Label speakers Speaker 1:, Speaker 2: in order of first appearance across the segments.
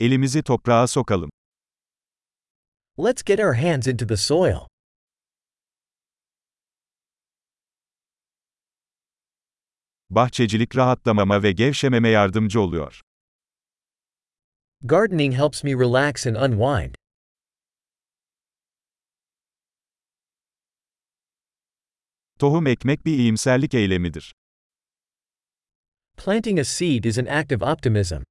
Speaker 1: Elimizi toprağa sokalım.
Speaker 2: Let's get our hands into the soil.
Speaker 1: Bahçecilik rahatlamama ve gevşememe yardımcı oluyor.
Speaker 2: Gardening helps me relax and unwind.
Speaker 1: Tohum ekmek bir iyimserlik eylemidir.
Speaker 2: Planting a seed is an act of optimism.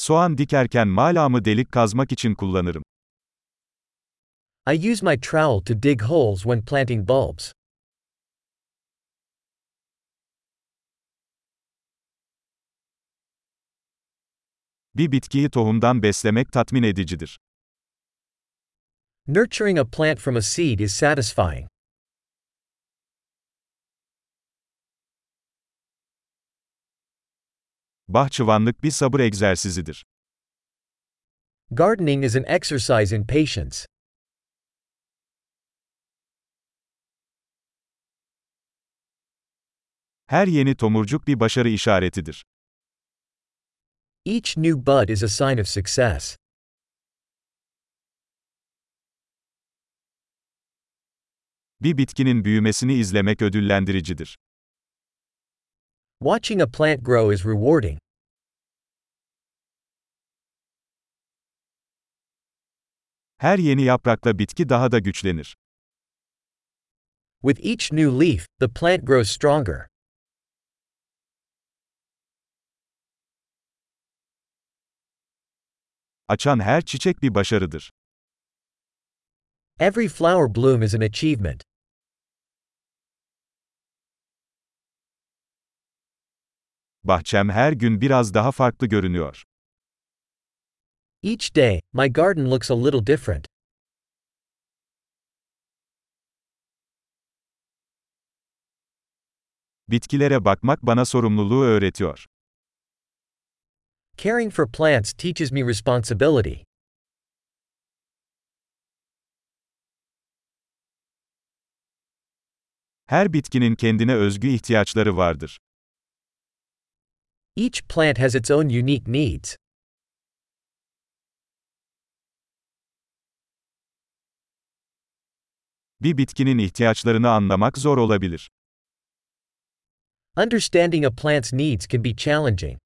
Speaker 1: Soğan dikerken malamı delik kazmak için kullanırım.
Speaker 2: I use my trowel to dig holes when planting bulbs.
Speaker 1: Bir bitkiyi tohumdan beslemek tatmin edicidir.
Speaker 2: Nurturing a plant from a seed is satisfying.
Speaker 1: Bahçıvanlık bir sabır egzersizidir.
Speaker 2: Gardening is an exercise in patience.
Speaker 1: Her yeni tomurcuk bir başarı işaretidir.
Speaker 2: Each new bud is a sign of success.
Speaker 1: Bir bitkinin büyümesini izlemek ödüllendiricidir.
Speaker 2: Watching a plant grow is rewarding.
Speaker 1: Her yeni yaprakla bitki daha da güçlenir.
Speaker 2: With each new leaf, the plant grows stronger.
Speaker 1: Açan her çiçek bir başarıdır.
Speaker 2: Every flower bloom is an achievement.
Speaker 1: Bahçem her gün biraz daha farklı görünüyor.
Speaker 2: Each day, my garden looks a little different.
Speaker 1: Bitkilere bakmak bana sorumluluğu öğretiyor.
Speaker 2: Caring for plants teaches me responsibility.
Speaker 1: Her bitkinin kendine özgü ihtiyaçları vardır.
Speaker 2: Each plant has its own unique needs.
Speaker 1: Bir bitkinin ihtiyaçlarını anlamak zor olabilir.
Speaker 2: Understanding a plant's needs can be challenging.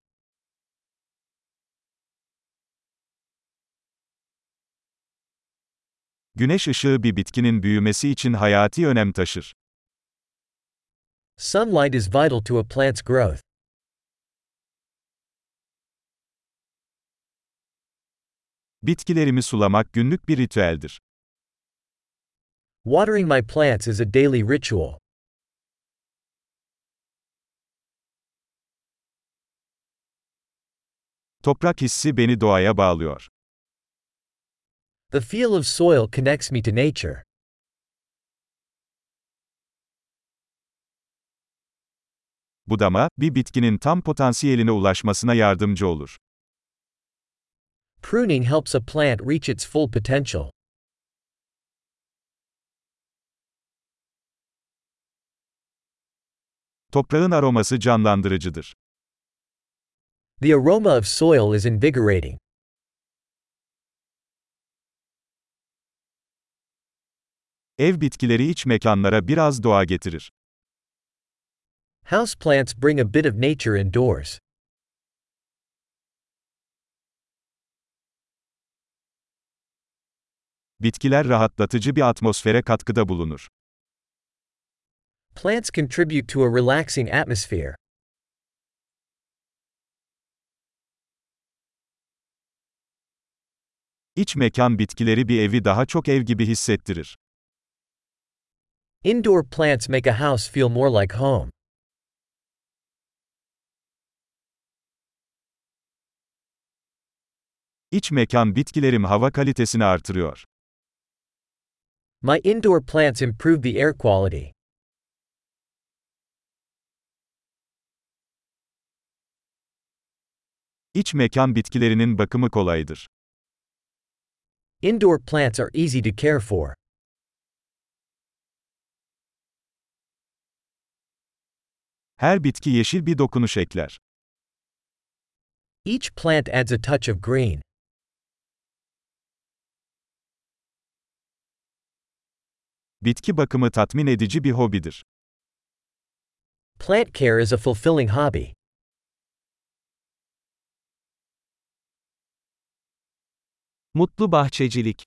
Speaker 1: Güneş ışığı bir bitkinin büyümesi için hayati önem taşır.
Speaker 2: Sunlight is vital to a plant's growth.
Speaker 1: Bitkilerimi sulamak günlük bir ritüeldir.
Speaker 2: Watering my plants is a daily ritual.
Speaker 1: Toprak hissi beni doğaya bağlıyor.
Speaker 2: The feel of soil connects me to nature.
Speaker 1: Budama, bir bitkinin tam potansiyeline ulaşmasına yardımcı olur.
Speaker 2: Pruning helps a plant reach its full potential.
Speaker 1: Toprağın aroması canlandırıcıdır.
Speaker 2: The aroma of soil is invigorating.
Speaker 1: Ev bitkileri iç mekanlara biraz doğa getirir.
Speaker 2: Houseplants bring a bit of nature indoors.
Speaker 1: Bitkiler rahatlatıcı bir atmosfere katkıda bulunur.
Speaker 2: Plants contribute to a relaxing atmosphere.
Speaker 1: İç mekan bitkileri bir evi daha çok ev gibi hissettirir.
Speaker 2: Indoor plants make a house feel more like home.
Speaker 1: İç mekan bitkilerim hava kalitesini artırıyor.
Speaker 2: My indoor plants improve the air quality.
Speaker 1: İç mekan bitkilerinin bakımı kolaydır.
Speaker 2: Indoor plants are easy to care for.
Speaker 1: Her bitki yeşil bir dokunuş ekler.
Speaker 2: Each plant adds a touch of green.
Speaker 1: Bitki bakımı tatmin edici bir hobidir.
Speaker 2: Plant care is a fulfilling hobby.
Speaker 3: Mutlu bahçecilik